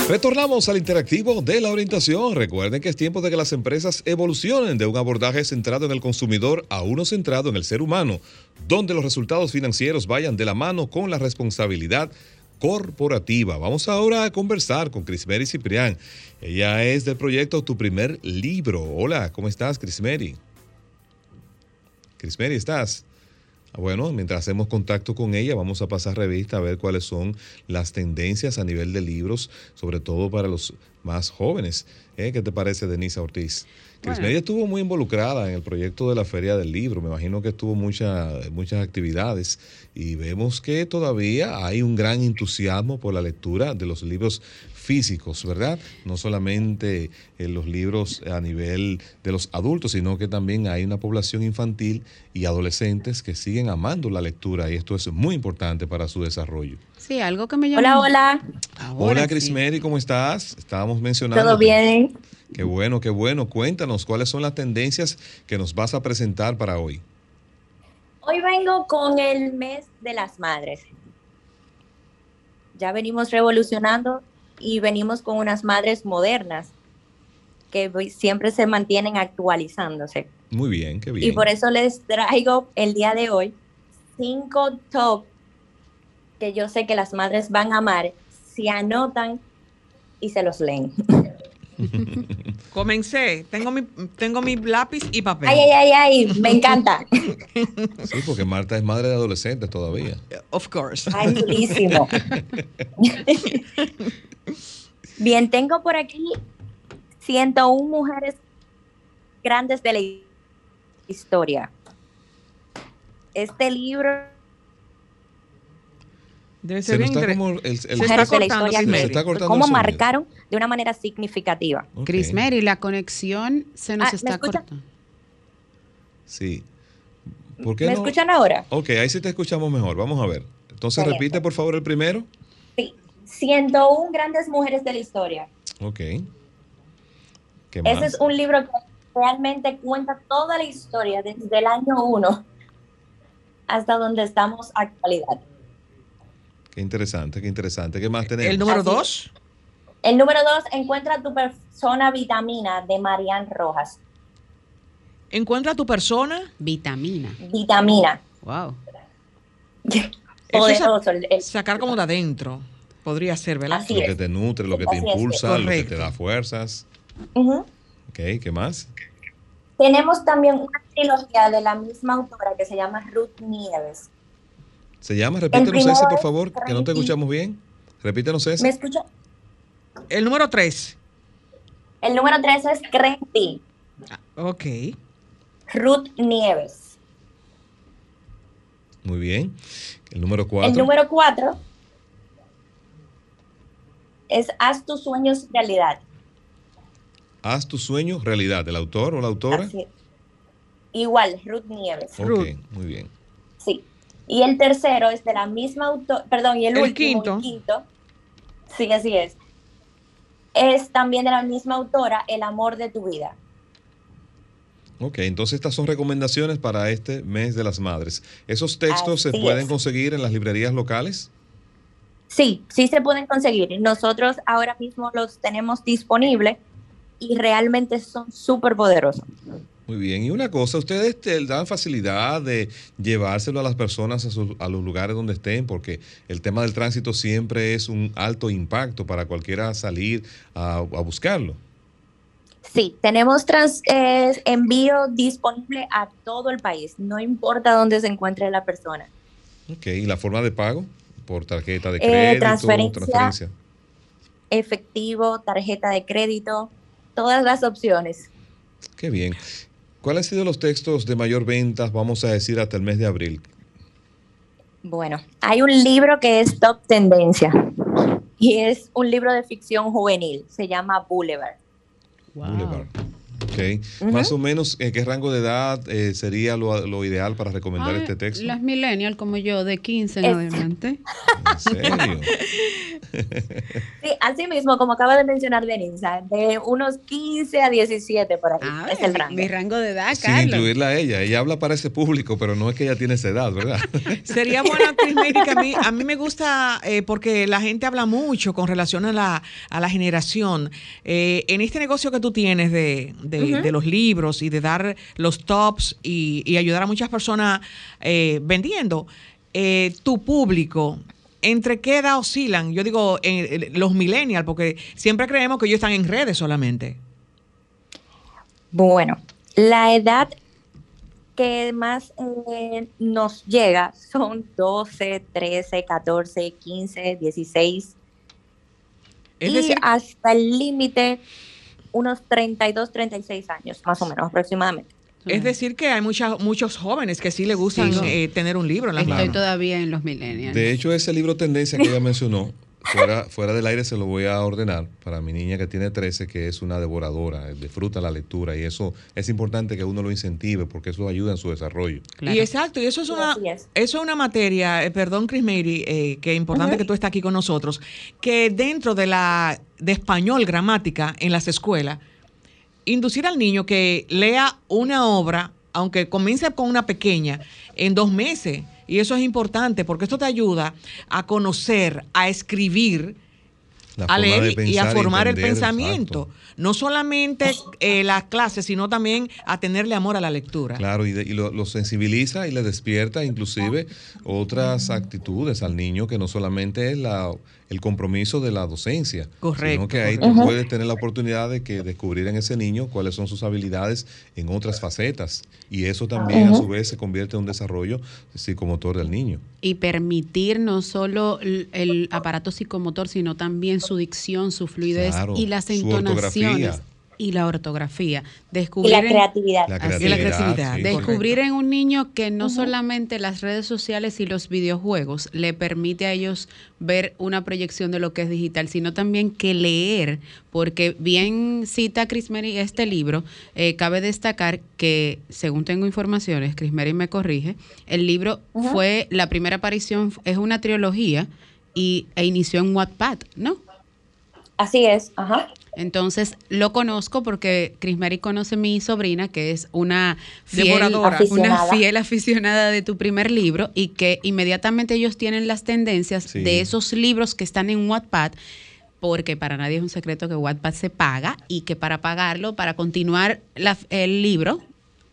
Retornamos al interactivo de la orientación. Recuerden que es tiempo de que las empresas evolucionen de un abordaje centrado en el consumidor a uno centrado en el ser humano, donde los resultados financieros vayan de la mano con la responsabilidad corporativa. Vamos ahora a conversar con Crismeri Ciprián. Ella es del proyecto Tu Primer Libro. Hola, ¿cómo estás, Crismeri? Crismeri, ¿estás? Bueno, mientras hacemos contacto con ella, vamos a pasar revista a ver cuáles son las tendencias a nivel de libros, sobre todo para los más jóvenes. ¿Eh? ¿Qué te parece, Denisa Ortiz? Media estuvo muy involucrada en el proyecto de la Feria del Libro. Me imagino que estuvo muchas muchas actividades y vemos que todavía hay un gran entusiasmo por la lectura de los libros físicos, ¿verdad? No solamente en los libros a nivel de los adultos, sino que también hay una población infantil y adolescentes que siguen amando la lectura y esto es muy importante para su desarrollo. Sí, algo que me llama. Hola, hola. hola, Cris ¿cómo estás? Estábamos mencionando. Todo bien. Qué bueno, qué bueno. Cuéntanos cuáles son las tendencias que nos vas a presentar para hoy. Hoy vengo con el mes de las madres. Ya venimos revolucionando y venimos con unas madres modernas que siempre se mantienen actualizándose. Muy bien, qué bien. Y por eso les traigo el día de hoy cinco top que yo sé que las madres van a amar si anotan y se los leen. [laughs] Comencé, tengo mi, tengo mi lápiz y papel. Ay, ay, ay, ay, me encanta. [laughs] Sí, porque Marta es madre de adolescentes todavía. Of course. Ay, [laughs] Bien, tengo por aquí 101 mujeres grandes de la historia. Este libro Debe ser bien como el, se, está cortando, cómo marcaron de una manera significativa. Chris Mary, la conexión se nos ah, está cortando. Sí. ¿Por qué ¿Me escuchan ahora? Ok, ahí sí te escuchamos mejor. Vamos a ver. Entonces repite por favor el primero. Sí. 101 grandes mujeres de la historia. Ok. ¿Qué Ese es un libro que realmente cuenta toda la historia desde el año 1 hasta donde estamos actualidad. Qué interesante, qué interesante. ¿Qué más tenemos? ¿El número dos? El número dos, Encuentra tu persona vitamina de Marian Rojas. ¿Encuentra tu persona? Vitamina. Vitamina. Wow. [laughs] Poderoso. sacar como de adentro. Podría ser, ¿verdad? lo que te nutre, lo que te impulsa, lo que te da fuerzas. Ok, ¿qué más? Tenemos también una trilogía de la misma autora que se llama Ruth Nieves. ¿Se llama? Repítenos ese, por favor, que no te escuchamos bien. Repítenos ese. ¿Me escucha? El número 3. El número 3 es Crenti. Ah, ok. Ruth Nieves. Muy bien. El número 4. El número 4 es Haz tus sueños realidad. Haz tus sueños realidad. ¿El autor o la autora? Igual, Ruth Nieves. Ok, muy bien. Sí. Y el tercero es de la misma autor, perdón, y el, último, quinto. quinto, sí, así es, es también de la misma autora, El amor de tu vida. Ok, entonces estas son recomendaciones para este mes de las madres. ¿Esos textos se pueden conseguir en las librerías locales? Sí, sí se pueden conseguir. Nosotros ahora mismo los tenemos disponibles y realmente son súper poderosos. Muy bien, y una cosa, ustedes dan facilidad de llevárselo a las personas a, los lugares donde estén, porque el tema del tránsito siempre es un alto impacto para cualquiera salir a, buscarlo. Sí, tenemos trans, envío disponible a todo el país, no importa dónde se encuentre la persona. Ok, ¿y la forma de pago? ¿Por tarjeta de eh, crédito? transferencia, efectivo, tarjeta de crédito, todas las opciones. Qué bien. ¿Cuáles han sido los textos de mayor ventas, vamos a decir, hasta el mes de abril? Bueno, hay un libro que es top tendencia y es un libro de ficción juvenil, se llama Boulevard. Boulevard. Más o menos, ¿en qué rango de edad eh, sería lo, ideal para recomendar este texto? Las millennials como yo, de 15 en adelante. ¿En serio? [laughs] sí, así mismo, como acaba de mencionar Denise, de unos 15 a 17 por ahí. Ah, es el rango. Mi rango de edad, Sin incluirla a ella. Ella habla para ese público, pero no es que ella tiene esa edad, ¿verdad? [laughs] Sería bueno, que a mí, a mí me gusta eh, porque la gente habla mucho con relación a la, a la generación. Eh, en este negocio que tú tienes de de, los libros y de dar los tops y, ayudar a muchas personas eh, vendiendo, eh, tu público, ¿entre qué edad oscilan? Yo digo los millennials, porque siempre creemos que ellos están en redes solamente. Bueno, la edad que más eh, nos llega son 12, 13, 14, 15, 16. y hasta el límite unos 32, 36 años, más o menos aproximadamente. Es decir, que hay muchas, muchos jóvenes que sí le gustan eh, tener un libro en las Estoy todavía en los millennials. De hecho, ese libro tendencia que ella mencionó, fuera, fuera del aire se lo voy a ordenar para mi niña que tiene 13, que es una devoradora, disfruta la lectura y eso es importante que uno lo incentive porque eso ayuda en su desarrollo. Y exacto, y eso es una, eso es una materia, eh, perdón Chris Mary, eh, que es importante que tú estés aquí con nosotros, que dentro de la de español gramática en las escuelas, inducir al niño que lea una obra, aunque comience con una pequeña, en dos meses y eso es importante porque esto te ayuda a conocer, a escribir, a leer y a formar el pensamiento. No solamente eh, las clases, sino también a tenerle amor a la lectura. Claro, y, lo, sensibiliza y le despierta inclusive otras actitudes al niño que no solamente es la, el compromiso de la docencia, Correcto. sino que ahí tú puedes tener la oportunidad de que descubrir en ese niño cuáles son sus habilidades en otras facetas y eso también a su vez se convierte en un desarrollo psicomotor del niño. Y permitir no solo el, aparato psicomotor, sino también su dicción, su fluidez y las entonaciones y la ortografía. Descubrir y la creatividad. Descubrir en un niño que no solamente las redes sociales y los videojuegos le permite a ellos ver una proyección de lo que es digital, sino también que leer, porque bien cita Chris Mary este libro, eh, cabe destacar que, según tengo informaciones, Chris Mary me corrige, el libro fue, la primera aparición es una trilogía y, e inició en Wattpad, ¿no? Así es, ajá. Entonces lo conozco porque Chris Mary conoce a mi sobrina, que es una fiel, una fiel aficionada de tu primer libro y que inmediatamente ellos tienen las tendencias de esos libros que están en Wattpad porque para nadie es un secreto que Wattpad se paga y que para pagarlo, para continuar el libro,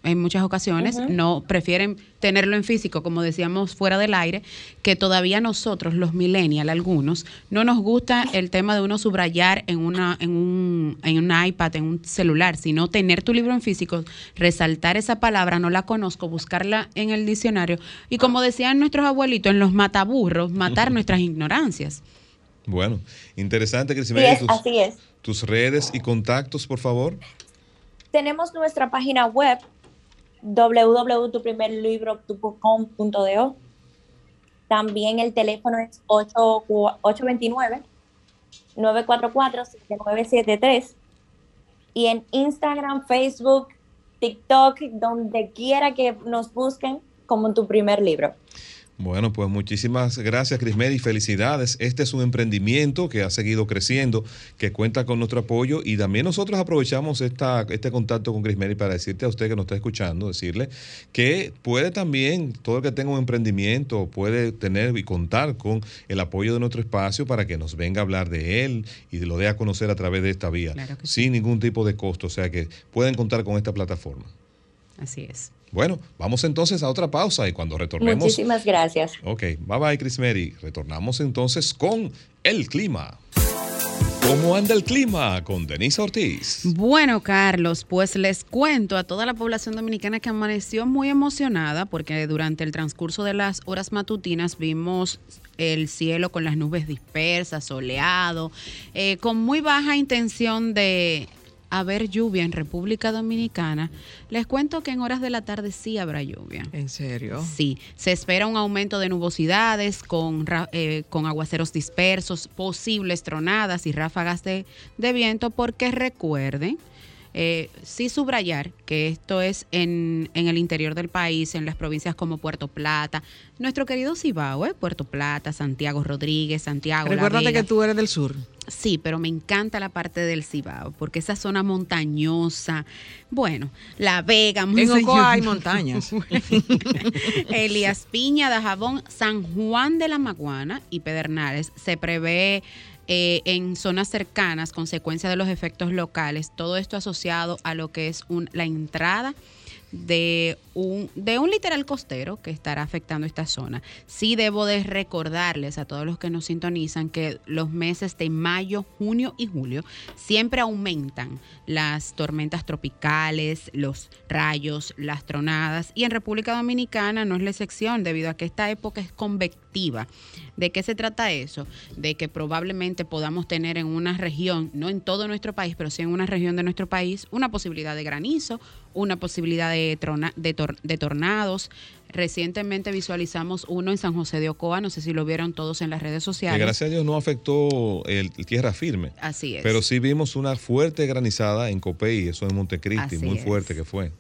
en muchas ocasiones, no prefieren tenerlo en físico, como decíamos fuera del aire, que todavía nosotros, los millennials, algunos, no nos gusta el tema de uno subrayar en, una, en, un, en un iPad, en un celular, sino tener tu libro en físico, resaltar esa palabra, no la conozco, buscarla en el diccionario y como decían nuestros abuelitos, en los mataburros, matar [laughs] nuestras ignorancias. Bueno, interesante, Cristina. así es. Tus redes y contactos, por favor. Tenemos nuestra página web www.tuprimerlibro.com.do. También el teléfono es 829-944-7973. Y en Instagram, Facebook, TikTok, donde quiera que nos busquen como tu primer libro. Bueno, pues muchísimas gracias, Crismedi. Felicidades. Este es un emprendimiento que ha seguido creciendo, que cuenta con nuestro apoyo y también nosotros aprovechamos esta, este contacto con Crismedi para decirte a usted que nos está escuchando, decirle que puede también, todo el que tenga un emprendimiento, puede tener y contar con el apoyo de nuestro espacio para que nos venga a hablar de él y lo dé a conocer a través de esta vía, sin ningún tipo de costo. O sea que pueden contar con esta plataforma. Así es. Bueno, vamos entonces a otra pausa y cuando retornemos. Muchísimas gracias. Ok, bye bye, Chris Mary. Retornamos entonces con el clima. ¿Cómo anda el clima con Denise Ortiz? Bueno, Carlos, pues les cuento a toda la población dominicana que amaneció muy emocionada porque durante el transcurso de las horas matutinas vimos el cielo con las nubes dispersas, soleado, eh, con muy baja intención de haber lluvia en República Dominicana, les cuento que en horas de la tarde sí habrá lluvia. ¿En serio? Sí, se espera un aumento de nubosidades con, eh, con aguaceros dispersos, posibles tronadas y ráfagas de, de viento, porque recuerden eh, sí subrayar que esto es en, en, el interior del país, en las provincias como Puerto Plata, nuestro querido Cibao, ¿eh? Puerto Plata, Santiago Rodríguez, Santiago. Recuérdate que tú eres del sur. Sí, pero me encanta la parte del Cibao, porque esa zona montañosa, bueno, La Vega, En Ocoa hay montañas. [laughs] Elías Piña, Dajabón, San Juan de la Maguana y Pedernales se prevé eh, en zonas cercanas, consecuencia de los efectos locales, todo esto asociado a lo que es un, la entrada de un, de un literal costero que estará afectando esta zona. Sí debo de recordarles a todos los que nos sintonizan que los meses de mayo, junio y julio siempre aumentan las tormentas tropicales, los rayos, las tronadas y en República Dominicana no es la excepción debido a que esta época es convectiva. ¿De qué se trata eso? De que probablemente podamos tener en una región, no en todo nuestro país, pero sí en una región de nuestro país, una posibilidad de granizo, una posibilidad de, de, tornados. Recientemente visualizamos uno en San José de Ocoa, no sé si lo vieron todos en las redes sociales. Que gracias a Dios no afectó el, tierra firme. Así es. Pero sí vimos una fuerte granizada en Copey, eso en Montecristi, muy fuerte que fue.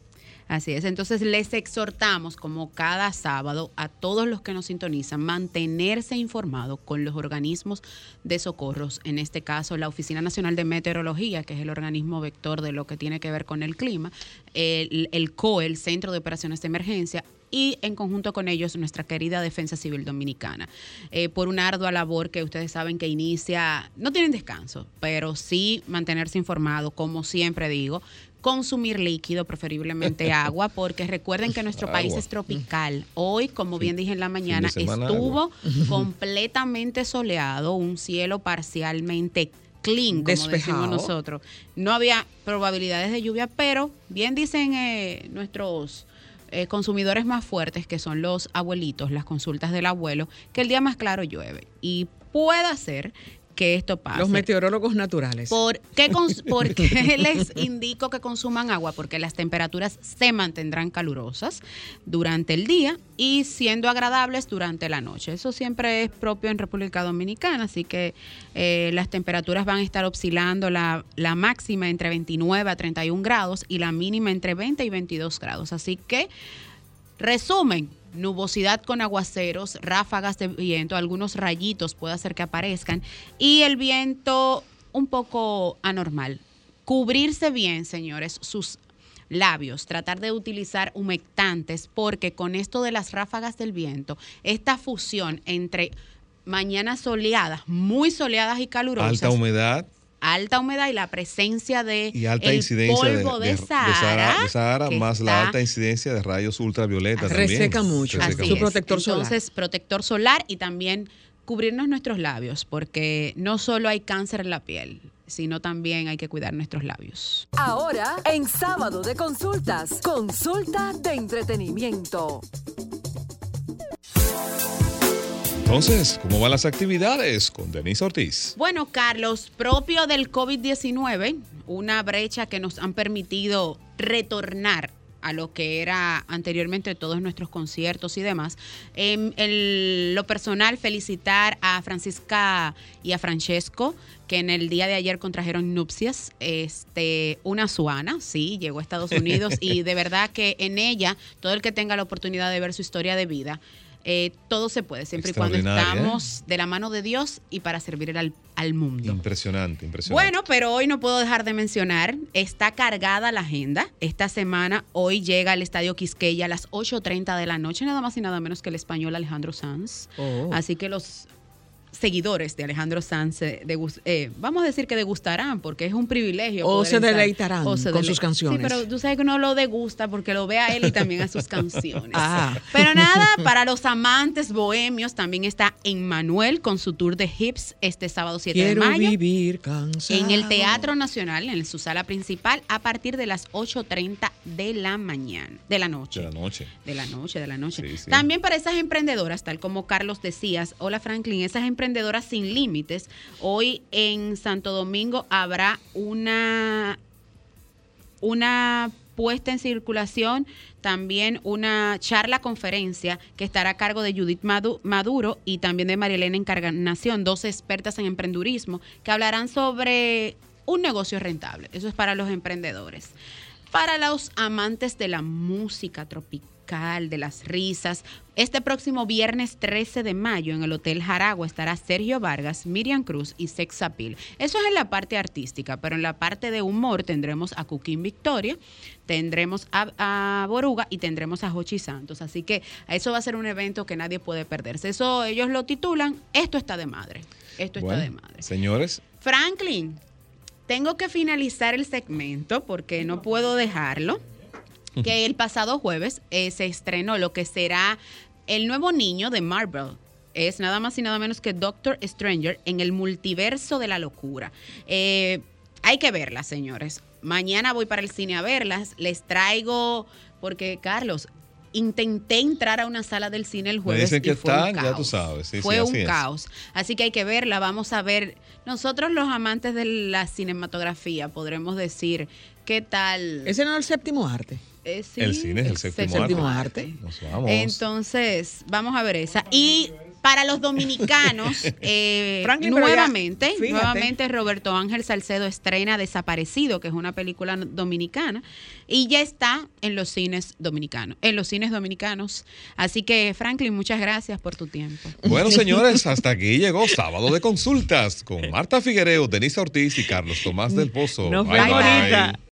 Así es, entonces les exhortamos como cada sábado a todos los que nos sintonizan mantenerse informados con los organismos de socorros, en este caso la Oficina Nacional de Meteorología, que es el organismo vector de lo que tiene que ver con el clima, el, COE, el Centro de Operaciones de Emergencia, y en conjunto con ellos nuestra querida Defensa Civil Dominicana, eh, por una ardua labor que ustedes saben que inicia, no tienen descanso, pero sí mantenerse informado, como siempre digo, consumir líquido, preferiblemente [laughs] agua, porque recuerden que nuestro país es tropical. Hoy, como bien dije en la mañana, estuvo [laughs] completamente soleado, un cielo parcialmente clean, como decimos nosotros. No había probabilidades de lluvia, pero bien dicen eh, nuestros eh, consumidores más fuertes, que son los abuelitos, las consultas del abuelo, que el día más claro llueve. Y puede ser que esto pase. Los meteorólogos naturales. ¿Por qué, [laughs] les indico que consuman agua? Porque las temperaturas se mantendrán calurosas durante el día y siendo agradables durante la noche. Eso siempre es propio en República Dominicana, así que eh, las temperaturas van a estar oscilando la, la máxima entre 29 a 31 grados y la mínima entre 20 y 22 grados. Así que, resumen, nubosidad con aguaceros, ráfagas de viento, algunos rayitos puede hacer que aparezcan y el viento un poco anormal. Cubrirse bien, señores, sus labios, tratar de utilizar humectantes porque con esto de las ráfagas del viento, esta fusión entre mañanas soleadas, muy soleadas y calurosas. Alta humedad alta humedad y la presencia de y alta incidencia polvo de, Sahara, más la alta incidencia de rayos ultravioleta reseca mucho su protector solar entonces protector solar y también cubrirnos nuestros labios porque no solo hay cáncer en la piel sino también hay que cuidar nuestros labios. Ahora, en sábado de consultas, consulta de entretenimiento. Entonces, ¿cómo van las actividades con Denise Ortiz? Bueno, Carlos, propio del COVID-19, una brecha que nos han permitido retornar a lo que era anteriormente todos nuestros conciertos y demás. En, lo personal, felicitar a Francisca y a Francesco, que en el día de ayer contrajeron nupcias. Este, una suana, sí, llegó a Estados Unidos [laughs] y de verdad que en ella, todo el que tenga la oportunidad de ver su historia de vida, eh, todo se puede, siempre y cuando estamos de la mano de Dios y para servir al, al, mundo. Impresionante, impresionante. Bueno, pero hoy no puedo dejar de mencionar, está cargada la agenda. Esta semana, hoy llega al Estadio Quisqueya a las 8.30 de la noche, nada más y nada menos que el español Alejandro Sanz. Oh. Así que los seguidores de Alejandro Sanz, eh, eh, vamos a decir que degustarán, porque es un privilegio. O se deleitarán con sus canciones. Sí, pero tú sabes que uno lo degusta porque lo ve a él y también a sus [laughs] canciones. Ah. Pero [laughs] nada, para los amantes bohemios también está Emmanuel con su tour de hips este sábado 7 de mayo. vivir cansado. En el Teatro Nacional, en su sala principal, a partir de las 8.30 de la mañana, de la noche. De la noche. De la noche, de la noche. También para esas emprendedoras, tal como Carlos decías, hola Franklin, esas emprendedoras sin límites, hoy en Santo Domingo habrá una, una puesta en circulación también una charla conferencia que estará a cargo de Judith Maduro y también de Marielena Encarnación, dos expertas en emprendurismo, que hablarán sobre un negocio rentable. Eso es para los emprendedores. Para los amantes de la música tropical de las risas. Este próximo viernes 13 de mayo en el Hotel Jaragua estará Sergio Vargas, Miriam Cruz y Sex Appeal. Eso es en la parte artística, pero en la parte de humor tendremos a Cooking Victoria, tendremos a, Boruga y tendremos a Jochi Santos. Así que eso va a ser un evento que nadie puede perderse. Eso ellos lo titulan Esto está de madre. Esto está de madre. Señores. Franklin, tengo que finalizar el segmento porque no puedo dejarlo que el pasado jueves eh, se estrenó lo que será el nuevo niño de Marvel. Es nada más y nada menos que Doctor Stranger en el multiverso de la locura. Eh, hay que verlas, señores. Mañana voy para el cine a verlas. Les traigo, porque Carlos, intenté entrar a una sala del cine el jueves. y fue un caos. ya tú sabes. fue un caos. Así que hay que verla. Vamos a ver. Nosotros, los amantes de la cinematografía, podremos decir qué tal. Ese no es el séptimo arte. Eh, el cine es el séptimo, arte. Entonces, vamos a ver esa. Y para los dominicanos, [laughs] eh, nuevamente, nuevamente Roberto Ángel Salcedo estrena Desaparecido, que es una película dominicana, y ya está en los cines dominicanos, en los cines dominicanos. Así que, Franklin, muchas gracias por tu tiempo. Bueno, [laughs] señores, hasta aquí llegó sábado de consultas con Marta Figuereo, Denise Ortiz y Carlos Tomás del Pozo. bye, bye.